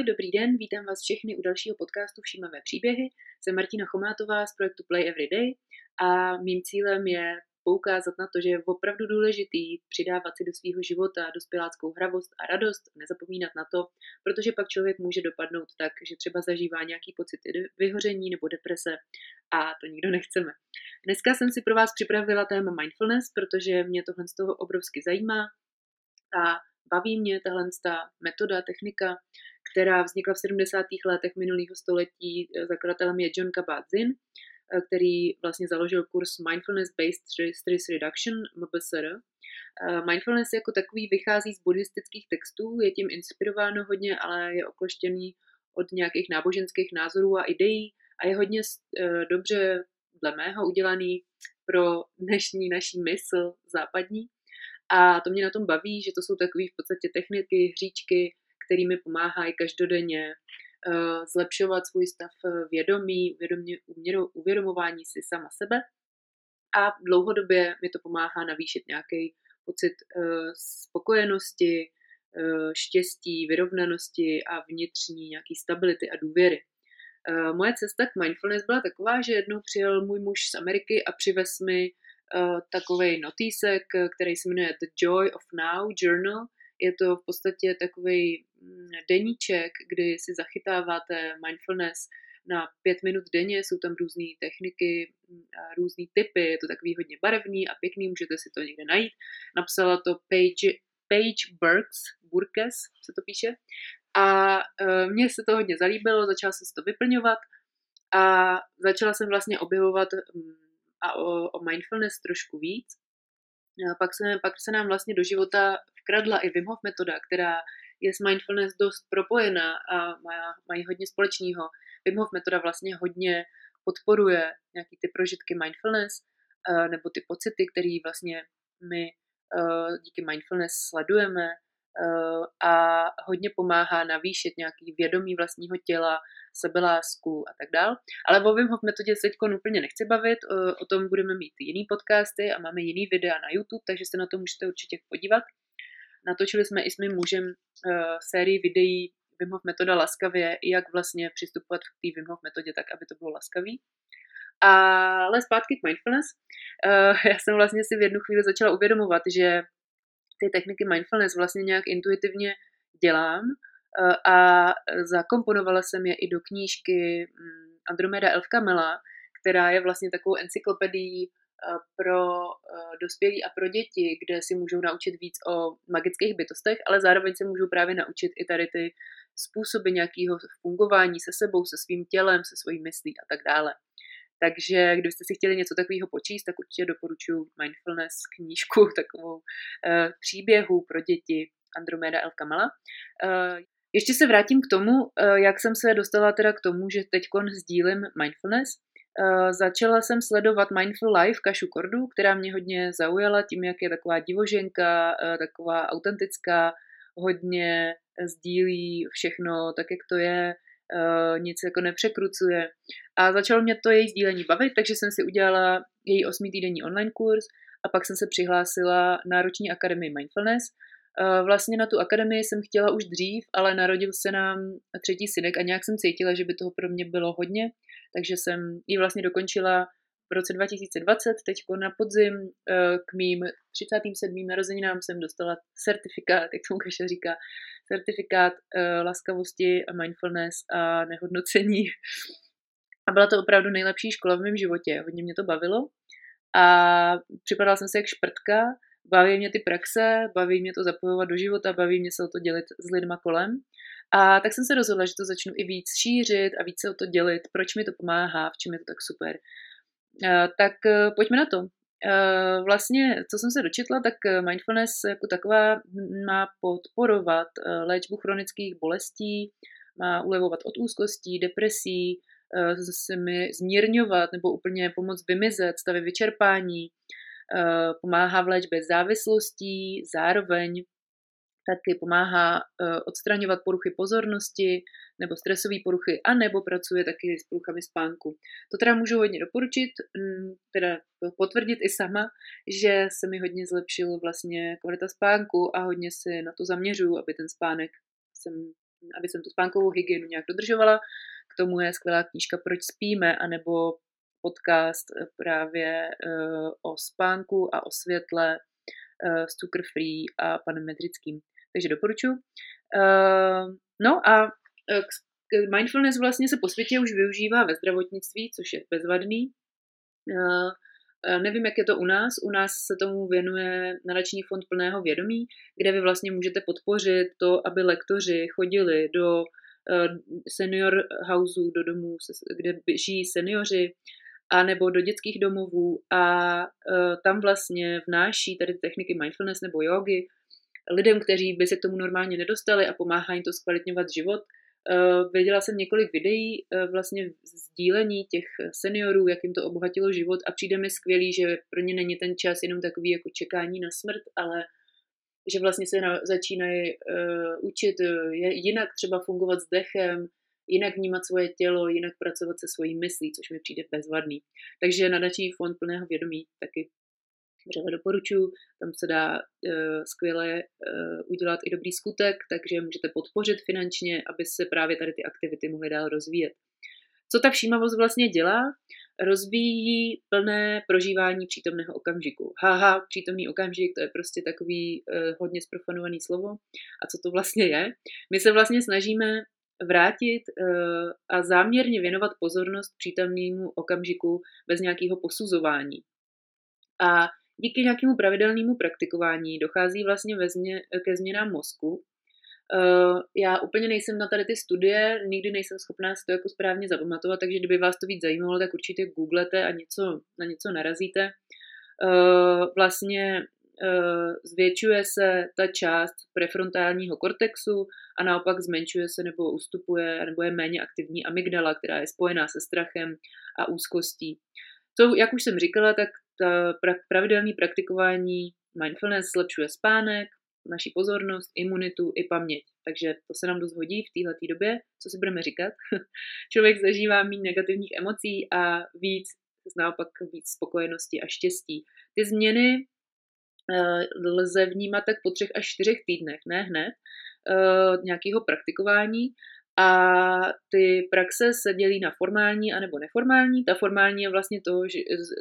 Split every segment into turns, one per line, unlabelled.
Ahoj, dobrý den, vítám vás všechny u dalšího podcastu Všímavé příběhy. Jsem Martina Chomátová z projektu Play Everyday a mým cílem je poukázat na to, že je opravdu důležitý přidávat si do svého života dospěláckou hravost a radost, nezapomínat na to, protože pak člověk může dopadnout tak, že třeba zažívá nějaký pocit vyhoření nebo deprese a to nikdo nechceme. Dneska jsem si pro vás připravila téma mindfulness, protože mě tohle z toho obrovsky zajímá a baví mě tahle metoda, technika, která vznikla v 70. letech minulého století. Zakladatelem je John Kabat-Zinn, který vlastně založil kurz Mindfulness Based Stress Reduction MBSR. Mindfulness jako takový vychází z buddhistických textů, je tím inspirováno hodně, ale je okleštěný od nějakých náboženských názorů a ideí a je hodně dobře dle mého udělaný pro dnešní naší mysl západní. A to mě na tom baví, že to jsou takové v podstatě techniky, hříčky, kterými pomáhají každodenně uh, zlepšovat svůj stav eh, vědomí, uvědomě, uvědomování si sama sebe. A dlouhodobě mi to pomáhá navýšit nějaký pocit uh, spokojenosti, štěstí, vyrovnanosti a vnitřní nějaký stability a důvěry. Moje cesta k mindfulness byla taková, že jednou přijel můj muž z Ameriky a přivez mi takový notísek, který se jmenuje The Joy of Now Journal. Je to v podstatě takový mm, deníček, kdy si zachytáváte mindfulness na pět minut denně, jsou tam různé techniky mm, různé typy, je to takový hodně barevný a pěkný, můžete si to někde najít. Napsala to Page, Page Burks, Burkes se to píše. A uh, mně se to hodně zalíbilo, začala jsem si to vyplňovat a začala jsem vlastně objevovat um, a o, o mindfulness trošku víc. A pak, se, pak se nám vlastně do života vkradla i Wim Hof metoda, která je s mindfulness dost propojená a má, mají hodně společného. Wim Hof metoda vlastně hodně podporuje nějaký ty prožitky mindfulness nebo ty pocity, které vlastně my díky mindfulness sledujeme Eh, a hodně pomáhá navýšit nějaký vědomí vlastního těla, sebelásku a tak dál. Ale o Wim Hof metodě se teď úplně nechci bavit, eh, o tom budeme mít jiný podcasty a máme jiný videa na YouTube, takže se na to můžete určitě podívat. Natočili jsme i s mým mužem uh, sérii videí Wim Hof metoda laskavě, jak vlastně přistupovat k té Wim Hof metodě tak, aby to bylo laskavý. Ale zpátky k mindfulness. Já jsem vlastně si v jednu chvíli začala uvědomovat, že ty techniky mindfulness vlastně nějak intuitivně dělám eh, a zakomponovala jsem je i do knížky mm, Andromeda Elfka Mela, která je vlastně takovou encyklopedií eh, pro eh, dospělí a pro děti, kde si můžou naučit víc o magických bytostech, ale zároveň se můžou právě naučit i tady ty způsoby nějakého fungování se sebou, se svým tělem, se svojí myslí a tak dále. Takže kdybyste si chtěli něco takového počíst, tak určitě doporučuji Mindfulness knížku, takovou uh, příběhu pro děti Andromeda El Kamala. Uh, ještě se vrátím k tomu, uh, jak jsem se dostala teda k tomu, že teď sdílím mindfulness. Uh, začala jsem sledovat Mindful Life Kašu Kordu, která mě hodně zaujala tím, jak je taková divoženka, uh, taková autentická, hodně sdílí všechno tak, jak to je, uh, nic jako nepřekrucuje. A začalo mě to její sdílení bavit, takže jsem si udělala její osmitýdenní online kurz a pak jsem se přihlásila na roční akademii Mindfulness. Uh, vlastně na tu akademii jsem chtěla už dřív, ale narodil se nám třetí synek a nějak jsem cítila, že by toho pro mě bylo hodně, takže jsem ji vlastně dokončila v roce 2020, teď na podzim eh, k mým 37. narozeninám jsem dostala certifikát, jak tomu Kaša říká, certifikát uh, laskavosti a mindfulness a nehodnocení. A byla to opravdu nejlepší škola v mém životě. Hodně mě to bavilo. A připadala jsem se jak šprtka. Baví mě ty praxe, baví mě to zapojovat do života, baví mě se o to dělit s lidma kolem. A tak jsem se rozhodla, že to začnu i víc šířit a víc se o to dělit, proč mi to pomáhá, v čem je to tak super. Uh, tak uh, pojďme na to. Eh, vlastně, co jsem se dočetla, tak eh, mindfulness jako taková má podporovat eh, léčbu chronických bolestí, má ulevovat od úzkostí, depresí, zmírňovat nebo úplně pomoct vymizet stavy vyčerpání, pomáhá v léčbě závislostí, zároveň taky pomáhá odstraňovat poruchy pozornosti, nebo stresové poruchy, a nebo pracuje taky s poruchami spánku. To teda můžu hodně doporučit, mm, teda potvrdit i sama, že se mi hodně zlepšil vlastně kvalita spánku a hodně si na to zaměřuju, aby ten spánek jsem aby jsem tu spánkovou hygienu nějak dodržovala. K tomu je skvělá knížka Proč spíme, anebo podcast právě o spánku a o světle s Cukr Free a panem Medrickým. Takže doporučuji. No a mindfulness vlastně se po světě už využívá ve zdravotnictví, což je bezvadný. Nevím, jak je to u nás. U nás se tomu věnuje nadační fond plného vědomí, kde vy vlastně můžete podpořit to, aby lektoři chodili do senior houseů, do domů, kde žijí seniori, a nebo do dětských domovů a tam vlastně vnáší tady techniky mindfulness nebo jogy lidem, kteří by se k tomu normálně nedostali a pomáhá jim to zkvalitňovat život – Uh, viděla jsem několik videí uh, vlastně sdílení těch seniorů, jak jim to obohatilo život a přijde mi skvělý, že pro ně není ten čas jenom takový jako čekání na smrt, ale že vlastně se na, začínají uh, učit uh, jinak třeba fungovat s dechem, jinak vnímat svoje tělo, jinak pracovat se svojí myslí, což mi přijde bezvadný. Takže nadační fond plného vědomí taky vřele doporučuji. Tam se dá uh, skvěle uh, udělat i dobrý skutek, takže můžete podpořit finančně, aby se právě tady ty aktivity mohly dál rozvíjet. Co ta všímavost vlastně dělá? Rozvíjí plné prožívání přítomného okamžiku. Haha, přítomný okamžik, to je prostě takový uh, hodně sprofanovaný slovo. A co to vlastně je? My se vlastně snažíme vrátit uh, a záměrně věnovat pozornost přítomnému okamžiku bez nějakého posuzování. A díky nějakému pravidelnému praktikování dochází vlastně ve změ, ke změnám mozku. Uh, já úplně nejsem na tady ty studie, nikdy nejsem schopná si to jako správně zapamatovat, takže kdyby vás to víc zajímalo, tak určitě googlete a něco, na něco narazíte. Uh, vlastně zvětšuje se ta část prefrontálního kortexu a naopak zmenšuje se nebo ustupuje, nebo je méně aktivní amygdala, která je spojená se strachem a úzkostí. Co, jak už jsem říkala, tak ta pravidelné praktikování mindfulness zlepšuje spánek, naši pozornost, imunitu i paměť. Takže to se nám dost hodí v této době, co si budeme říkat. Člověk zažívá méně negativních emocí a víc, naopak víc spokojenosti a štěstí. Ty změny lze vnímat tak po třech až čtyřech týdnech, ne hned, uh, nějakého praktikování a ty praxe se dělí na formální a nebo neformální. Ta formální je vlastně to, že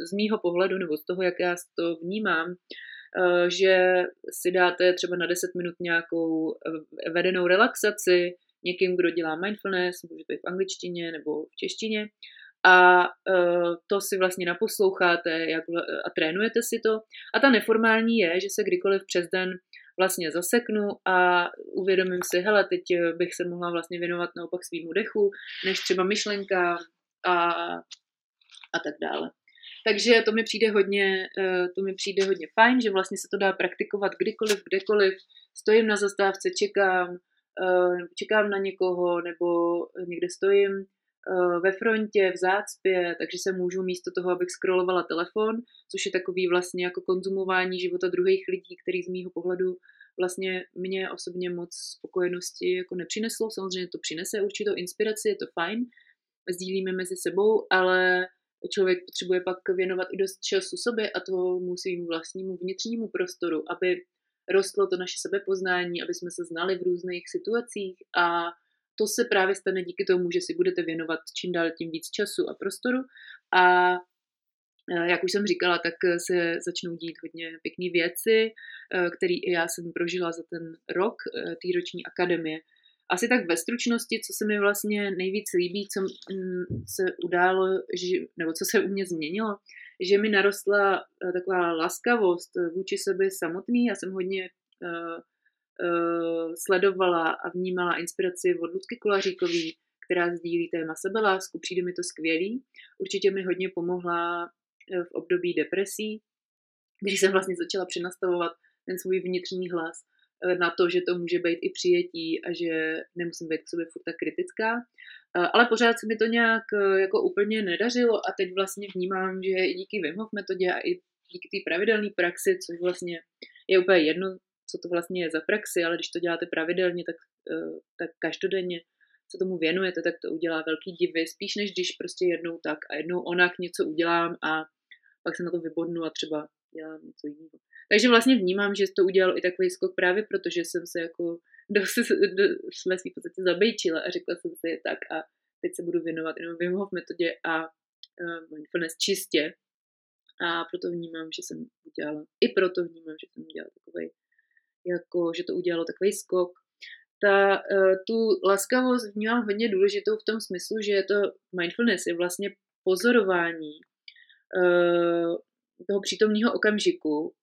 z mýho pohledu nebo z toho, jak já to vnímám, eh, že si dáte třeba na 10 minut nějakou eh, vedenou relaxaci někým, kdo dělá mindfulness, může to i v angličtině nebo v češtině, a uh, to si vlastně naposloucháte jak, a trénujete si to. A ta neformální je, že se kdykoliv přes den vlastně zaseknu a uvědomím si, hele, teď eh, bych se mohla vlastně věnovat naopak svýmu dechu, než třeba myšlenka a, a tak dále. Takže to mi přijde hodně, to mi přijde hodně fajn, že vlastně se to dá praktikovat kdykoliv, kdekoliv. Stojím na zastávce, čekám, čekám na někoho, nebo někde stojím ve frontě, v zácpě, takže se můžu místo toho, abych scrollovala telefon, což je takový vlastně jako konzumování života druhých lidí, který z mýho pohledu vlastně mě osobně moc spokojenosti jako nepřineslo. Samozřejmě to přinese určitou inspiraci, je to fajn, sdílíme mezi sebou, ale člověk potřebuje pak věnovat i dost času sobě a tomu svým vlastnímu vnitřnímu prostoru, aby rostlo to naše sebepoznání, aby jsme se znali v různých situacích a to se právě stane díky tomu, že si budete věnovat čím dál tím víc času a prostoru a Eh, jak už jsem říkala, tak se začnou dít hodně pěkné věci, eh, které i já jsem prožila za ten rok té roční akademie. Asi tak ve stručnosti, co se mi vlastně nejvíc líbí, co se událo, nebo co se u mě změnilo, že mi narostla taková laskavost vůči sobě samotný. Já jsem hodně uh, sledovala a vnímala inspiraci od Ludky Kulaříkový, která sdílí téma sebelásku. Přijde mi to skvělý. Určitě mi hodně pomohla Eh, v období depresí, když jsem vlastně začala přenastavovat ten svůj vnitřní hlas eh, na to, že to může být i přijetí a že nemusím být k sobě furt tak kritická. Ale pořád se mi to nějak jako úplně nedařilo a teď vlastně vnímám, že díky Wim Hof metodě a i díky té pravidelné praxi, což vlastně je úplně jedno, co to vlastně je za praxi, ale když to děláte pravidelně, tak, tak každodenně se tomu věnujete, tak to udělá velký divy, spíš než když prostě jednou tak a jednou onak něco udělám a pak se na to vybodnu a třeba dělám něco jiného. Takže vlastně vnímám, že to udělal i takový skok právě protože jsem se jako do, do, si v podstatě zabejčila a řekla jsem si tak a teď se budu věnovat jenom Wim Hof metodě a uh, mindfulness čistě. A proto vnímám, že jsem udělala, i proto vnímám, že jsem udělala takový, jako, že to udělalo takový skok. Ta, uh, tu laskavost vnímám hodně důležitou v tom smyslu, že je to mindfulness je vlastně pozorování uh, toho přítomného okamžiku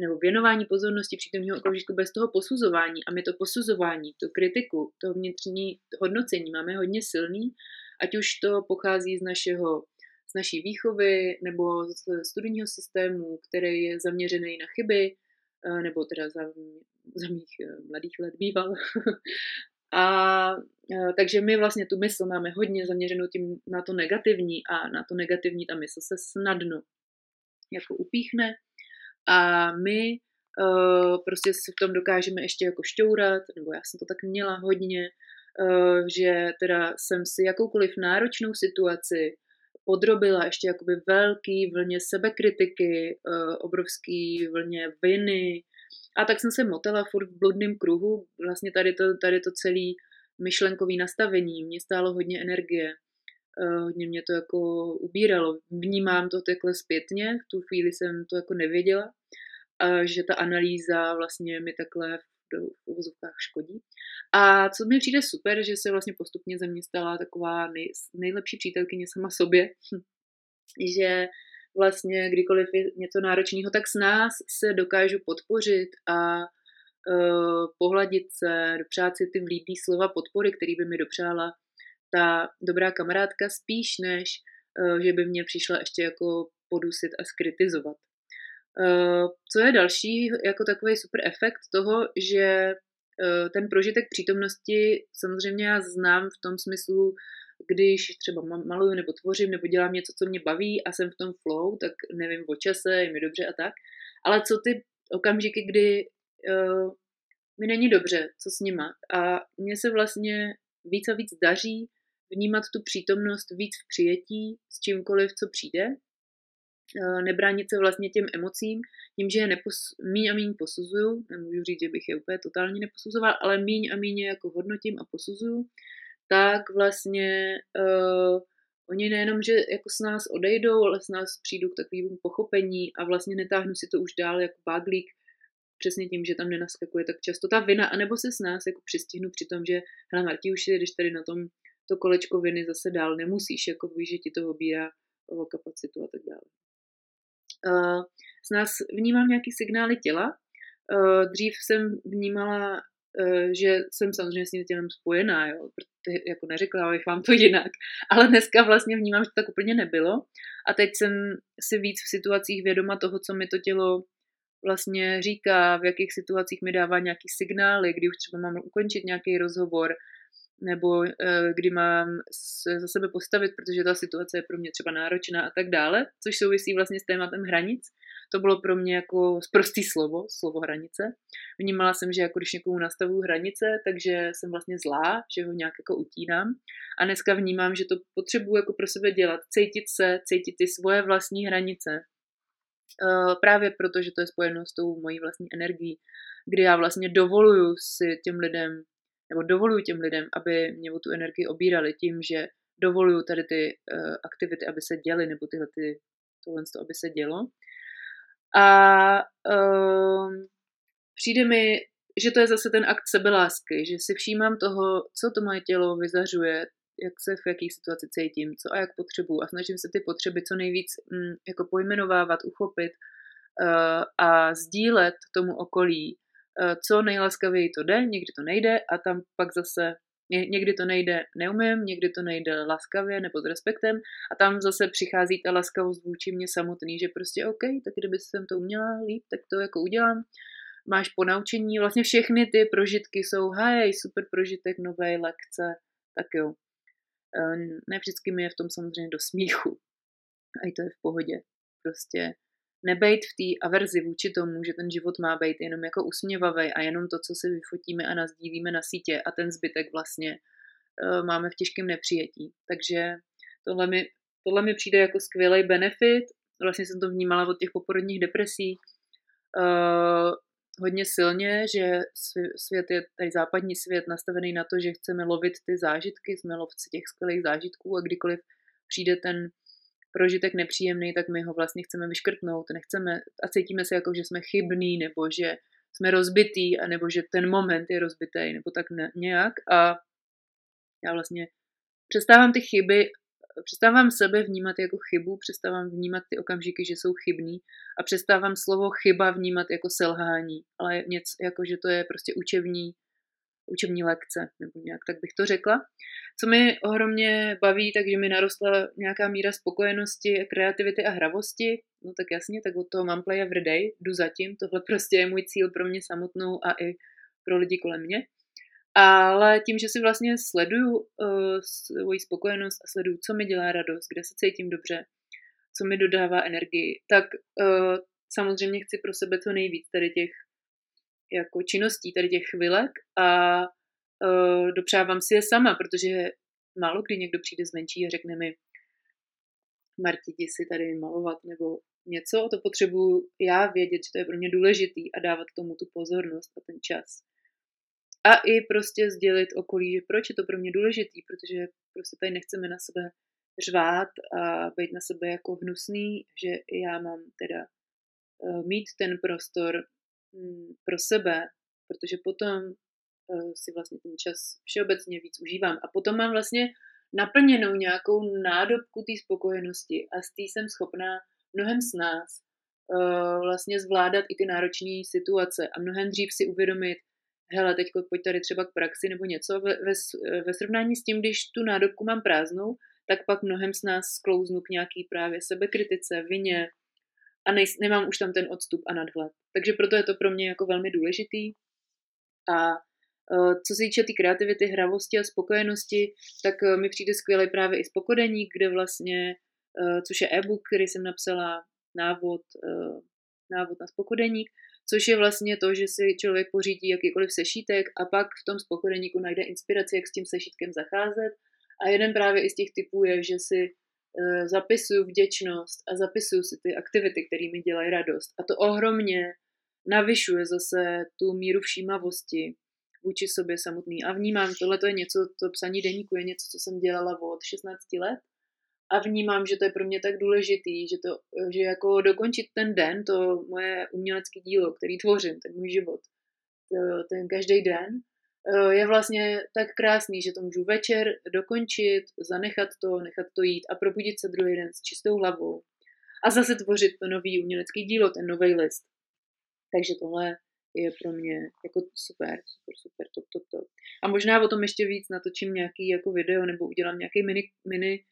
nebo věnování pozornosti přítomného okamžiku bez toho posuzování. A my to posuzování, tu kritiku, to vnitřní hodnocení máme hodně silný, ať už to pochází z našeho z naší výchovy nebo z studijního systému, který je zaměřený na chyby, nebo teda za, za mých eh, mladých let býval. a eh, takže my vlastně tu mysl máme hodně zaměřenou tím na to negativní a na to negativní ta mysl se snadno jako upíchne a my uh, prostě si v tom dokážeme ještě jako šťourat, nebo já jsem to tak měla hodně, uh, že teda jsem si jakoukoliv náročnou situaci podrobila ještě jakoby velký vlně sebekritiky, uh, obrovský vlně viny, a tak jsem se motala furt v bludném kruhu. Vlastně tady to, tady to celé myšlenkový nastavení mě stálo hodně energie. Uh, hodně mě to jako ubíralo. Vnímám to takhle zpětně, v tu chvíli jsem to jako nevěděla, a že ta analýza vlastně mi takhle v uvozovkách škodí. A co mi přijde super, že se vlastně postupně ze mě stala taková nej, nejlepší přítelkyně sama sobě, že vlastně kdykoliv je něco náročného, tak s nás se dokážu podpořit a uh, pohladit se, dopřát si ty vlídný slova podpory, který by mi dopřála ta dobrá kamarádka spíš než, uh, že by mě přišla ještě jako podusit a skritizovat. Uh, co je další jako takový super efekt toho, že uh, ten prožitek přítomnosti samozřejmě já znám v tom smyslu, když třeba maluju nebo tvořím nebo dělám něco, co mě baví a jsem v tom flow, tak nevím o čase, je mi dobře a tak. Ale co ty okamžiky, kdy uh, mi není dobře, co s nima. A mně se vlastně víc a víc daří vnímat tu přítomnost víc v přijetí s čímkoliv, co přijde, nebránit se vlastně těm emocím, tím, že je nepos- míň a míň posuzuju, nemůžu říct, že bych je úplně totálně neposuzoval, ale míň a míň jako hodnotím a posuzuju, tak vlastně uh, oni nejenom, že jako s nás odejdou, ale s nás přijdou k takovému pochopení a vlastně netáhnu si to už dál jako báglík, přesně tím, že tam nenaskakuje tak často ta vina, anebo se s nás jako přistihnu při tom, že hele Marti, už když tady na tom to kolečko viny zase dál nemusíš, jako víš, že ti to obírá o kapacitu a tak dále. Uh, z nás vnímám nějaký signály těla. Uh, dřív jsem vnímala, uh, že jsem samozřejmě s tím tělem spojená, jo, protože jako neřekla bych vám to jinak, ale dneska vlastně vnímám, že to tak úplně nebylo a teď jsem si víc v situacích vědoma toho, co mi to tělo vlastně říká, v jakých situacích mi dává nějaký signály, kdy už třeba mám ukončit nějaký rozhovor, nebo eh, kdy mám se za sebe postavit, protože ta situace je pro mě třeba náročná a tak dále, což souvisí vlastně s tématem hranic. To bylo pro mě jako prostý slovo, slovo hranice. Vnímala jsem, že jako když někomu nastavuju hranice, takže jsem vlastně zlá, že ho nějak jako utínám. A dneska vnímám, že to potřebuji jako pro sebe dělat, cítit se, cítit ty svoje vlastní hranice. Eh, právě proto, že to je spojeno s tou mojí vlastní energií, kdy já vlastně dovoluju si těm lidem nebo dovoluju těm lidem, aby mě o tu energii obírali tím, že dovoluju tady ty uh, aktivity, aby se děly, nebo tyhle ty, tohle, aby se dělo. A uh, přijde mi, že to je zase ten akt sebelásky, že si všímám toho, co to moje tělo vyzařuje, jak se v jaký situaci cítím, co a jak potřebuju a snažím se ty potřeby co nejvíc mm, jako pojmenovávat, uchopit uh, a sdílet tomu okolí, co nejlaskavěji to jde, někdy to nejde a tam pak zase někdy to nejde neumím, někdy to nejde laskavě nebo s respektem a tam zase přichází ta laskavost vůči mě samotný, že prostě OK, tak kdyby jsem to uměla líp, tak to jako udělám. Máš ponaučení, vlastně všechny ty prožitky jsou hej, super prožitek, nové lekce, tak jo. Eh, ne vždycky mi je v tom samozřejmě do smíchu. A i to je v pohodě. Prostě nebejt v té averzi vůči tomu, že ten život má být jenom jako usměvavý a jenom to, co si vyfotíme a nazdílíme na sítě a ten zbytek vlastně uh, máme v těžkém nepřijetí. Takže tohle mi, tohle mi přijde jako skvělý benefit. Vlastně jsem to vnímala od těch poporodních depresí. Uh, hodně silně, že svět je, tady západní svět nastavený na to, že chceme lovit ty zážitky, jsme lovci těch skvělých zážitků a kdykoliv přijde ten prožitek nepříjemný, tak my ho vlastně chceme vyškrtnout, nechceme a cítíme se jako, že jsme chybní, nebo že jsme rozbitý, nebo že ten moment je rozbitý, nebo tak ne, nějak. A já vlastně přestávám ty chyby, přestávám sebe vnímat jako chybu, přestávám vnímat ty okamžiky, že jsou chybný a přestávám slovo chyba vnímat jako selhání, ale něco, jako že to je prostě učební učební lekce, nebo nějak tak bych to řekla. Co mi ohromně baví, takže mi narostla nějaká míra spokojenosti, kreativity a hravosti. No tak jasně, tak od toho mám play every day, jdu zatím, tohle prostě je můj cíl pro mě samotnou a i pro lidi kolem mě. Ale tím, že si vlastně sleduju uh, svoji spokojenost a sleduju, co mi dělá radost, kde se cítím dobře, co mi dodává energii, tak uh, samozřejmě chci pro sebe co nejvíc tady těch jako činností tady těch chvilek a uh, dopřávám si je sama, protože málo kdy někdo přijde zvenčí a řekne mi Marti, jdi si tady malovat nebo něco, to potřebuju já vědět, že to je pro mě důležitý a dávat tomu tu pozornost a ten čas. A i prostě sdělit okolí, že proč je to pro mě důležitý, protože prostě tady nechceme na sebe řvát a být na sebe jako hnusný, že já mám teda uh, mít ten prostor pro sebe, protože potom uh, si vlastně ten čas všeobecně víc užívám. A potom mám vlastně naplněnou nějakou nádobku té spokojenosti a s té jsem schopná mnohem s nás uh, vlastně zvládat i ty náročné situace a mnohem dřív si uvědomit, hele, teď pojď tady třeba k praxi nebo něco, ve, ve, ve srovnání s tím, když tu nádobku mám prázdnou, tak pak mnohem s nás sklouznu k nějaký právě sebekritice, vině, a nej, nemám už tam ten odstup a nadhled. Takže proto je to pro mě jako velmi důležitý. A uh, co se týče té tý kreativity, hravosti a spokojenosti, tak uh, mi přijde skvělý právě i spokodeník, kde vlastně, uh, což je e-book, který jsem napsala, návod, návod na spokodeník, což je vlastně to, že si člověk pořídí jakýkoliv sešítek a pak v tom spokodeníku najde inspiraci, jak s tím sešítkem zacházet. A jeden právě i z těch typů je, že si zapisuju vděčnost a zapisuju si ty aktivity, které mi dělají radost. A to ohromně navyšuje zase tu míru všímavosti vůči sobě samotný. A vnímám, tohle to je něco, to psaní deníku je něco, co jsem dělala od 16 let. A vnímám, že to je pro mě tak důležitý, že, to, že jako dokončit ten den, to moje umělecké dílo, který tvořím, ten můj život, ten každý den, je vlastně tak krásný, že to můžu večer dokončit, zanechat to, nechat to jít a probudit se druhý den s čistou hlavou a zase tvořit to nový umělecký dílo, ten nový list. Takže tohle je pro mě jako super, super, super, top, top, top. A možná o tom ještě víc natočím nějaký jako video nebo udělám nějaký mini, mini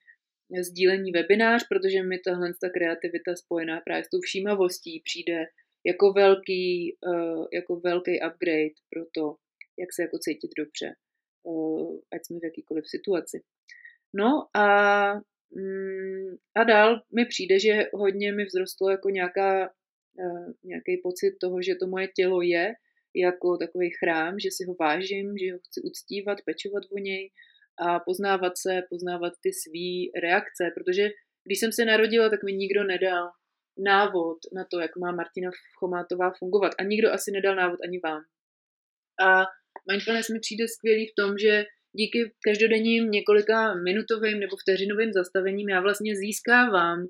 sdílení webinář, protože mi tahle ta kreativita spojená právě s tou všímavostí přijde jako velký, uh, jako velký upgrade pro to, jak se jako cítit dobře, ať jsme v jakýkoliv situaci. No a, mm, a dál mi přijde, že hodně mi vzrostlo jako nějaká, eh, nějaký pocit toho, že to moje tělo je jako takový chrám, že si ho vážím, že ho chci uctívat, pečovat o něj a poznávat se, poznávat ty svý reakce, protože když jsem se narodila, tak mi nikdo nedal návod na to, jak má Martina Chomátová fungovat. A nikdo asi nedal návod ani vám. A mindfulness mi přijde skvělý v tom, že díky každodenním několika minutovým nebo vteřinovým zastavením já vlastně získávám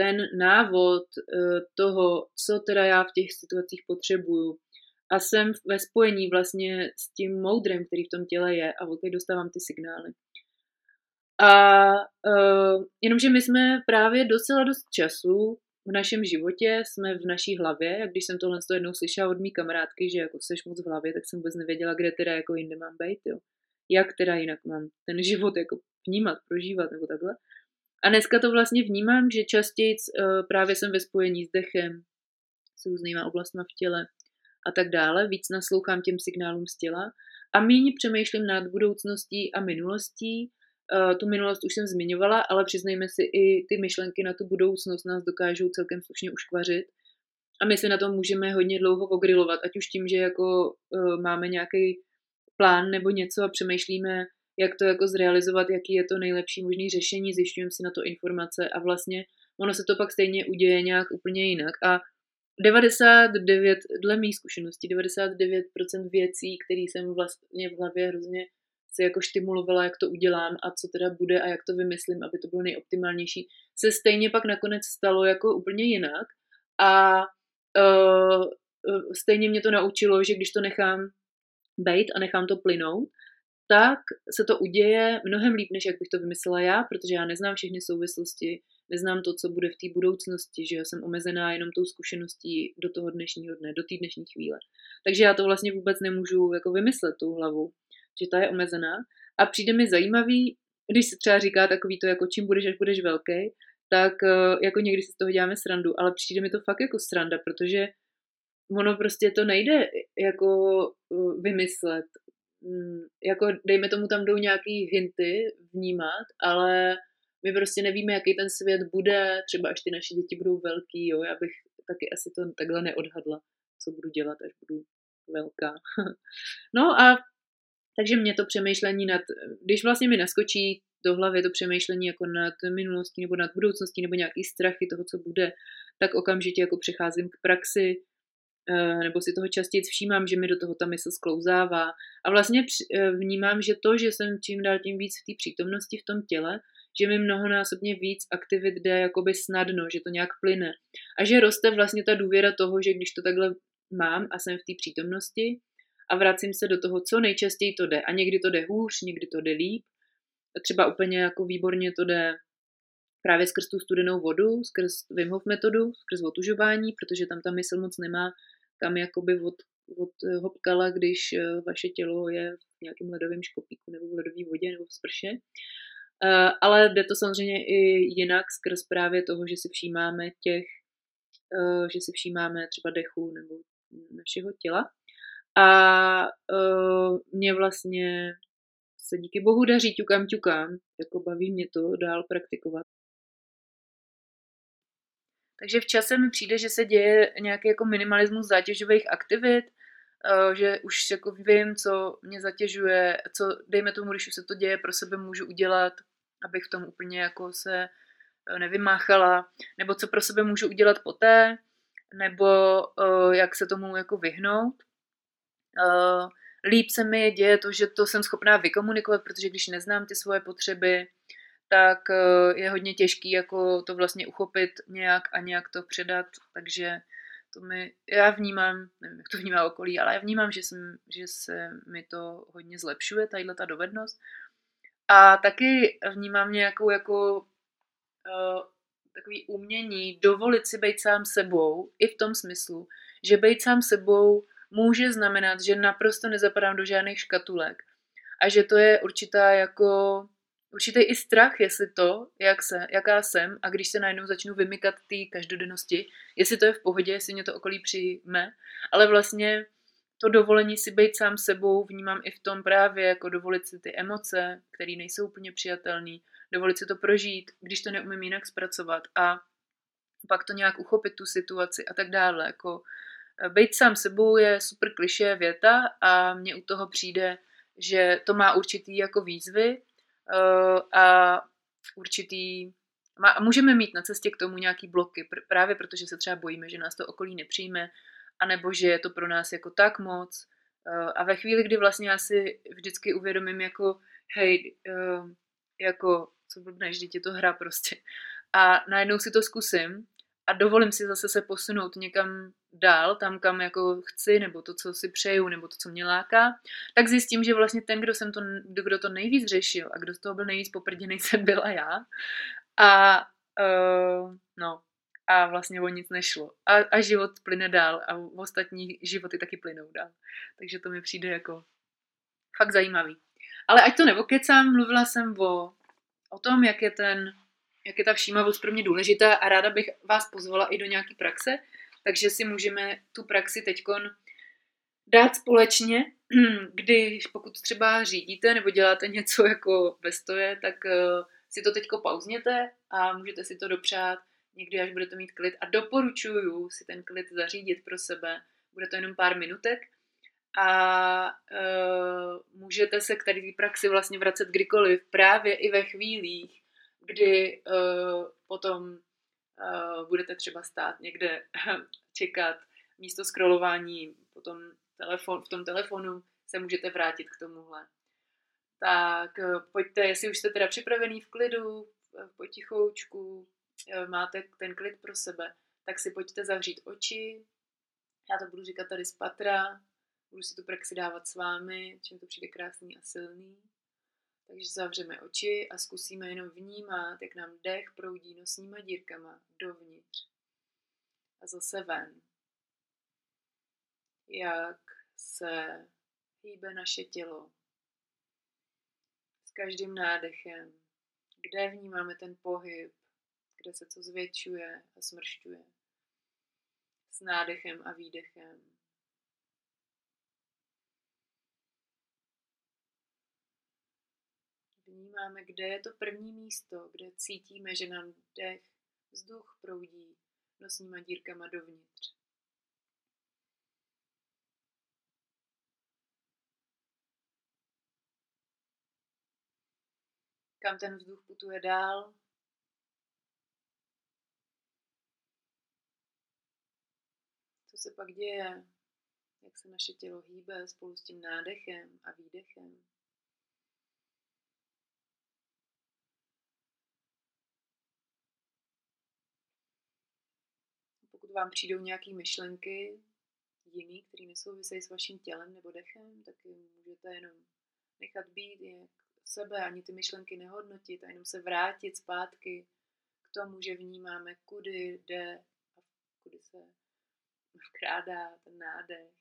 ten návod eh, toho, co teda já v těch situacích potřebuju. A jsem ve spojení vlastně s tím moudrem, který v tom těle je a od dostávám ty signály. A uh, jenomže my jsme právě docela dost času v našem životě jsme v naší hlavě, jak když jsem tohle jednou slyšela od mý kamarádky, že jako seš moc v hlavě, tak jsem vůbec nevěděla, kde teda jako jinde mám být, jo. Jak teda jinak mám ten život jako vnímat, prožívat nebo takhle. A dneska to vlastně vnímám, že častěji uh, právě jsem ve spojení s dechem, s různýma oblastma v těle a tak dále. Víc naslouchám těm signálům z těla a méně přemýšlím nad budoucností a minulostí tu minulost už jsem zmiňovala, ale přiznejme si, i ty myšlenky na tu budoucnost nás dokážou celkem slušně uškvařit. A my se na tom můžeme hodně dlouho ogrilovat, ať už tím, že jako uh, máme nějaký plán nebo něco a přemýšlíme, jak to jako zrealizovat, jaký je to nejlepší možný řešení, zjišťujeme si na to informace a vlastně ono se to pak stejně uděje nějak úplně jinak. A 99, dle mých zkušeností, 99% věcí, které jsem vlastně v hlavě hrozně si jako štimulovala, jak to udělám a co teda bude a jak to vymyslím, aby to bylo nejoptimálnější, se stejně pak nakonec stalo jako úplně jinak a uh, stejně mě to naučilo, že když to nechám bejt a nechám to plynout, tak se to uděje mnohem líp, než jak bych to vymyslela já, protože já neznám všechny souvislosti, neznám to, co bude v té budoucnosti, že já jsem omezená jenom tou zkušeností do toho dnešního dne, do té dnešní chvíle. Takže já to vlastně vůbec nemůžu jako vymyslet tou hlavou, že ta je omezená. A přijde mi zajímavý, když se třeba říká takový to, jako čím budeš, až budeš velký, tak eh, jako někdy si z toho děláme srandu, ale přijde mi to fakt jako sranda, protože ono prostě to nejde jako eh, vymyslet. Mm, jako dejme tomu tam jdou nějaký hinty vnímat, ale my prostě nevíme, jaký ten svět bude, třeba až ty naše děti budou velký, jo, já bych taky asi to takhle neodhadla, co budu dělat, až budu velká. no a takže mě to přemýšlení nad, když vlastně mi naskočí do hlavy to přemýšlení jako nad minulostí nebo nad budoucností nebo nějaký strachy toho, co bude, tak okamžitě jako přecházím k praxi, eh, nebo si toho častěji všímám, že mi do toho ta mysl sklouzává. A vlastně eh, vnímám, že to, že jsem čím dál tím víc v té přítomnosti v tom těle, že mi mnohonásobně víc aktivit jde jakoby snadno, že to nějak plyne. A že roste vlastně ta důvěra toho, že když to takhle mám a jsem v té přítomnosti a vracím se do toho, co nejčastěji to jde. A někdy to jde hůř, někdy to jde líp. Třeba úplně jako výborně to jde právě skrz tu studenou vodu, skrz Wim Hof metodu, skrz otužování, protože tam ta mysl moc nemá kam jakoby od, od hopkala, když eh, vaše tělo je v nějakém ledovém škopíku nebo v ledové vodě nebo v sprše. Uh, ale jde to samozřejmě i jinak skrz právě toho, že si všímáme těch, že si všímáme třeba dechu nebo našeho těla. A uh, mě vlastně se díky bohu daří ťukám ťukám, jako baví mě to dál praktikovat. Takže v čase mi přijde, že se děje nějaký jako minimalismus zátěžových aktivit, že už jako vím, co mě zatěžuje, co dejme tomu, když už se to děje, pro sebe můžu udělat, abych v tom úplně jako se e, nevymáchala, nebo co pro sebe můžu udělat poté, nebo jak se tomu jako vyhnout. Uh, líp se mi děje to, že to jsem schopná vykomunikovat, protože když neznám ty svoje potřeby, tak uh, je hodně těžký jako to vlastně uchopit nějak a nějak to předat, takže to mi, já vnímám, nevím, jak to vnímá okolí, ale já vnímám, že, jsem, že se mi to hodně zlepšuje, tadyhle ta dovednost. A taky vnímám nějakou jako uh, takový umění dovolit si být sám sebou i v tom smyslu, že být sám sebou může znamenat, že naprosto nezapadám do žádných škatulek a že to je určitá jako určitý i strach, jestli to, jak se, jaká jsem a když se najednou začnu vymykat té každodennosti, jestli to je v pohodě, jestli mě to okolí přijme, ale vlastně to dovolení si být sám sebou vnímám i v tom právě, jako dovolit si ty emoce, které nejsou úplně přijatelné, dovolit si to prožít, když to neumím jinak zpracovat a pak to nějak uchopit tu situaci a tak dále. Jako eh, být sám sebou je super kliše věta a mně u toho přijde, že to má určitý jako výzvy uh, a určitý a můžeme mít na cestě k tomu nějaký bloky, právě protože se třeba bojíme, že nás to okolí nepřijme, anebo že je to pro nás jako tak moc. Uh, a ve chvíli, kdy vlastně já si vždycky uvědomím jako, hej, uh, jako, co blbneš, je to hra prostě. A najednou si to zkusím a dovolím si zase se posunout někam dál, tam, kam jako chci, nebo to, co si přeju, nebo to, co mě láká, tak zjistím, že vlastně ten, kdo, jsem to, kdo to nejvíc řešil a kdo z toho byl nejvíc poprděný, jsem byla já. A uh, no, a vlastně o nic nešlo. A, a život plyne dál a ostatní životy taky plynou dál. Takže to mi přijde jako fakt zajímavý. Ale ať to nevokecám, mluvila jsem o, o tom, jak je ten, jak je ta všímavost pro mě důležitá a ráda bych vás pozvala i do nějaké praxe, takže si můžeme tu praxi teďkon dát společně, když pokud třeba řídíte nebo děláte něco jako ve stoje, tak uh, si to teďko pauzněte a můžete si to dopřát někdy, až budete mít klid. A doporučuju si ten klid zařídit pro sebe. Bude to jenom pár minutek a uh, můžete se k tady praxi vlastně vracet kdykoliv, právě i ve chvílích, kdy uh, potom uh, budete třeba stát někde čekat. Místo scrollování potom telefon, v tom telefonu se můžete vrátit k tomuhle. Tak eh, pojďte, jestli už jste teda připravený v klidu, potichoučku, eh, máte ten klid pro sebe, tak si pojďte zavřít oči. Já to budu říkat tady z patra, budu si tu praxi dávat s vámi, čím to přijde krásný a silný. Takže zavřeme oči a zkusíme jenom vnímat, jak nám dech proudí nosníma dírkama dovnitř a zase ven. Jak se hýbe naše tělo s každým nádechem, kde vnímáme ten pohyb, kde se co zvětšuje a smršťuje. S nádechem a výdechem. Vnímáme, kde je to první místo, kde cítíme, že nám dech, vzduch proudí nosníma dírkama dovnitř. Kam ten vzduch putuje dál, co se pak děje, jak se naše tělo hýbe spolu s tím nádechem a výdechem. Pokud vám přijdou nějaké myšlenky jiný, které nesouvisejí s vaším tělem nebo dechem, tak můžete jenom nechat být jak sebe, ani ty myšlenky nehodnotit a jenom se vrátit zpátky k tomu, že vnímáme, kudy jde a kudy se vkrádá ten nádech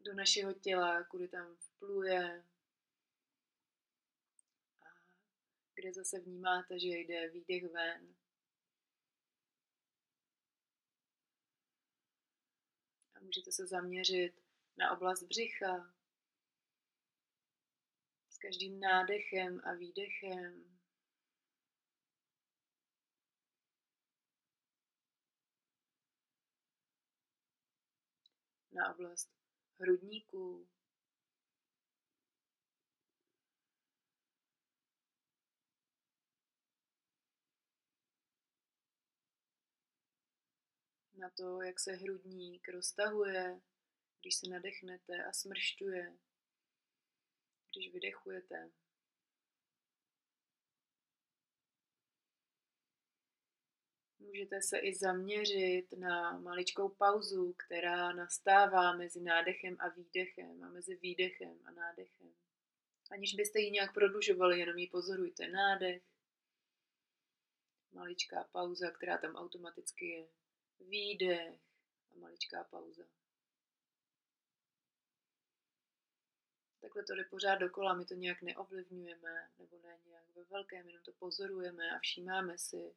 do našeho těla, kudy tam vpluje a kde zase vnímáte, že jde výdech ven. Můžete se zaměřit na oblast břicha, s každým nádechem a výdechem na oblast hrudníků. Na to, jak se hrudník roztahuje, když se nadechnete a smršťuje, když vydechujete. Můžete se i zaměřit na maličkou pauzu, která nastává mezi nádechem a výdechem a mezi výdechem a nádechem. Aniž byste ji nějak prodlužovali, jenom ji pozorujte. Nádech, maličká pauza, která tam automaticky je. Výdech a maličká pauza. Takhle to jde pořád dokola, my to nějak neovlivňujeme, nebo ne nějak ve velkém, jenom to pozorujeme a všímáme si,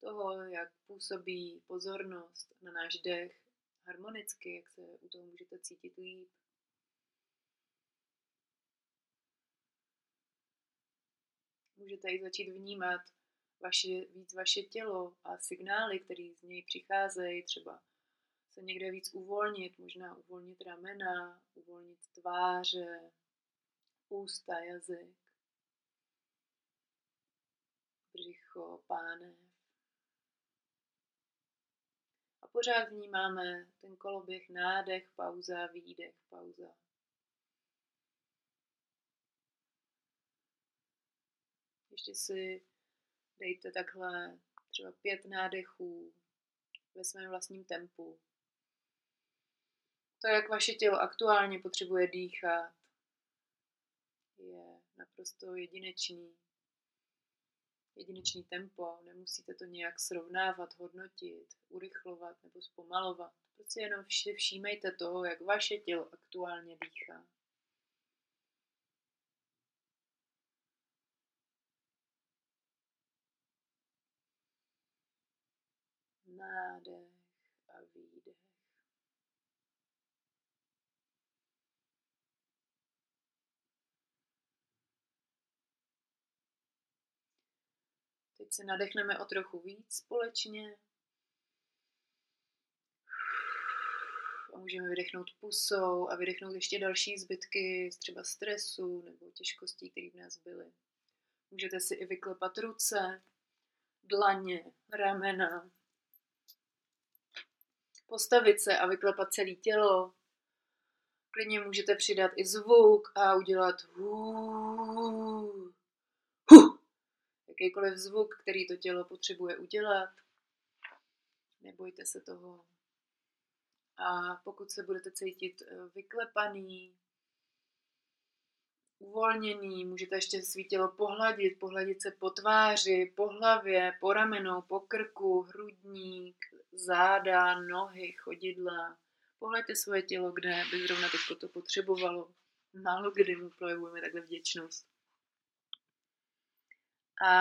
toho, jak působí pozornost na náš dech harmonicky, jak se u toho můžete cítit líp. Můžete i začít vnímat vaše, víc vaše tělo a signály, které z něj přicházejí, třeba se někde víc uvolnit, možná uvolnit ramena, uvolnit tváře, ústa, jazyk, břicho, pánev. pořád vnímáme ten koloběh nádech, pauza, výdech, pauza. Ještě si dejte takhle třeba pět nádechů ve svém vlastním tempu. To, jak vaše tělo aktuálně potřebuje dýchat, je naprosto jedinečný jedinečný tempo, nemusíte to nějak srovnávat, hodnotit, urychlovat nebo zpomalovat. Prostě jenom všímejte toho, jak vaše tělo aktuálně dýchá. Nádech a výdech. Teď se nadechneme o trochu víc společně. A můžeme vydechnout pusou a vydechnout ještě další zbytky třeba stresu nebo těžkostí, které v nás byly. Můžete si i vyklepat ruce, dlaně, ramena. Postavit se a vyklepat celé tělo. Klidně můžete přidat i zvuk a udělat hů, hu, jakýkoliv zvuk, který to tělo potřebuje udělat. Nebojte se toho. A pokud se budete cítit eh, vyklepaný, uvolněný, můžete ještě svý tělo pohladit, pohladit se po tváři, po hlavě, po ramenou, po krku, hrudník, záda, nohy, chodidla. Pohlaďte svoje tělo, kde by zrovna teď to potřebovalo. Málo kdy mu projevujeme takhle vděčnost. A,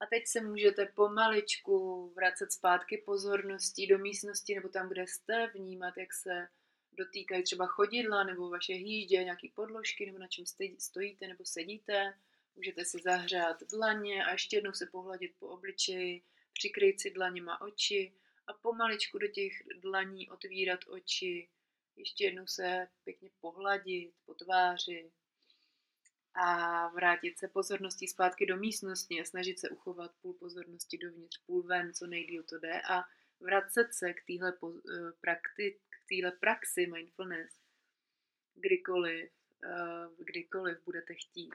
a teď se můžete pomaličku vracet zpátky pozorností do místnosti nebo tam, kde jste, vnímat, jak se dotýkají třeba chodidla nebo vaše hýždě, nějaký podložky nebo na čem stojíte nebo sedíte. Můžete si zahřát dlaně a ještě jednou se pohladit po obličeji, přikryt si dlaněma oči a pomaličku do těch dlaní otvírat oči, ještě jednou se pěkně pohladit po tváři a vrátit se pozorností zpátky do místnosti a snažit se uchovat půl pozornosti dovnitř, půl ven, co nejdíl to jde a vracet se k téhle eh, prakti- téhle praxi mindfulness kdykoliv, uh, kdykoliv budete chtít.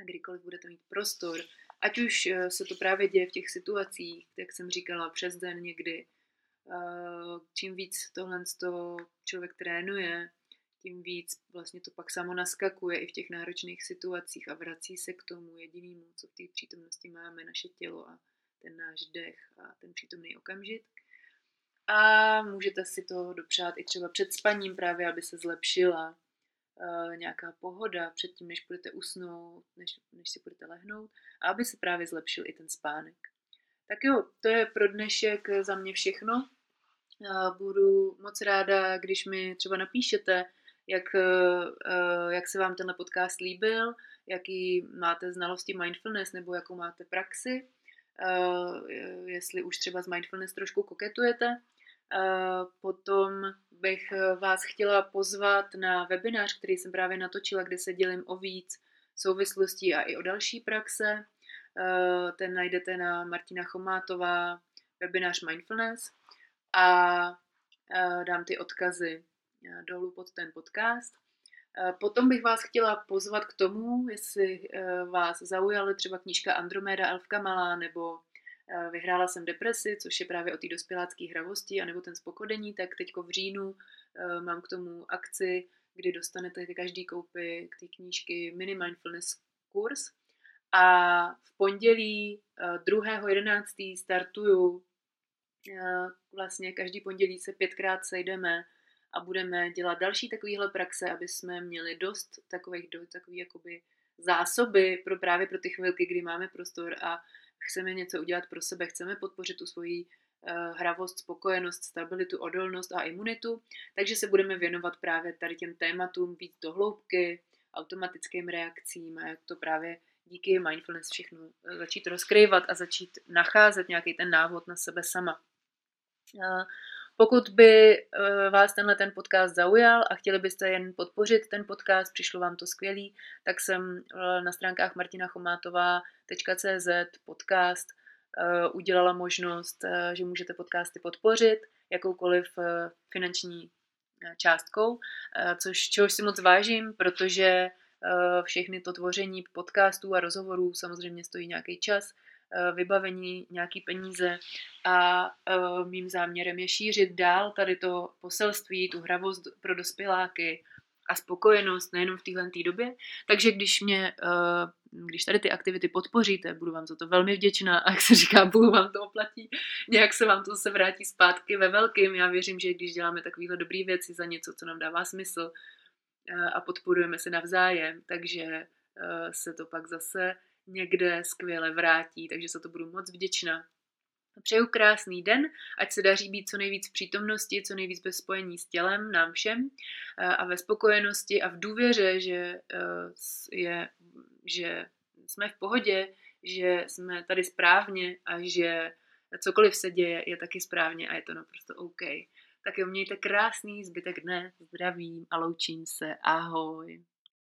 A kdykoliv budete mít prostor, ať už uh, se to právě děje v těch situacích, jak jsem říkala, přes den někdy, čím víc tohle člověk trénuje, tím víc vlastně to pak samo naskakuje i v těch náročných situacích a vrací se k tomu jedinému, co v té přítomnosti máme, naše tělo a ten náš dech a ten přítomný okamžik. A můžete si to dopřát i třeba před spaním právě, aby se zlepšila uh, nějaká pohoda předtím, než budete usnout, než, než si budete lehnout a aby se právě zlepšil i ten spánek. Tak jo, to je pro dnešek za mě všechno. Uh, budu moc ráda, když mi třeba napíšete, jak, uh, jak se vám tenhle podcast líbil, jaký máte znalosti mindfulness nebo jakou máte praxi. Uh, jestli už třeba z mindfulness trošku koketujete. Uh, potom bych vás chtěla pozvat na webinář, který jsem právě natočila, kde se dělím o víc souvislostí a i o další praxe. Ten najdete na Martina Chomátová webinář Mindfulness a dám ty odkazy dolů pod ten podcast. Potom bych vás chtěla pozvat k tomu, jestli vás zaujaly třeba knížka Andromeda Elfka Malá nebo Vyhrála jsem depresi, což je právě o té dospělácké hravosti, anebo ten spokodení, tak teďko v říjnu mám k tomu akci, kdy dostanete každý koupy k té knížky Mini Mindfulness kurz. A v pondělí 2.11. startuju vlastně každý pondělí se pětkrát sejdeme a budeme dělat další takovéhle praxe, aby jsme měli dost takových, do, takový jakoby zásoby pro právě pro ty chvilky, kdy máme prostor a chceme něco udělat pro sebe, chceme podpořit tu svoji uh, hravost, spokojenost, stabilitu, odolnost a imunitu, takže se budeme věnovat právě tady těm tématům víc do hloubky, automatickým reakcím a jak to právě díky mindfulness všechno eh, začít rozkryvat a začít nacházet nějaký ten návod na sebe sama. Uh, pokud by eh, vás tenhle ten podcast zaujal a chtěli byste jen podpořit ten podcast, přišlo vám to skvělý, tak jsem eh, na stránkách martinachomátová.cz podcast eh, udělala možnost, že můžete podcasty podpořit jakoukoliv finanční částkou, což čehož si moc vážím, protože všechny to tvoření podcastů a rozhovorů samozřejmě stojí nějaký čas, vybavení, nějaký peníze a eh, mým záměrem je šířit dál tady to poselství, tu hravost pro dospěláky a spokojenost nejenom v téhle době. Takže když mě, eh, když tady ty aktivity podpoříte, budu vám za to velmi vděčná a jak se říká, Bůh vám to oplatí, nějak se vám to zase vrátí zpátky ve velkým. Já věřím, že když děláme takovéhle dobré věci za něco, co nám dává smysl a podporujeme se navzájem, takže se to pak zase někde skvěle vrátí, takže za to budu moc vděčná. Přeju krásný den, ať se daří být co nejvíc v přítomnosti, co nejvíc ve spojení s tělem, nám všem a ve spokojenosti a v důvěře, že, eh, je, že jsme v pohodě, že jsme tady správně a že cokoliv se děje, je taky správně a je to naprosto OK. Tak jo, mějte krásný zbytek dne, zdravím a loučím se. Ahoj.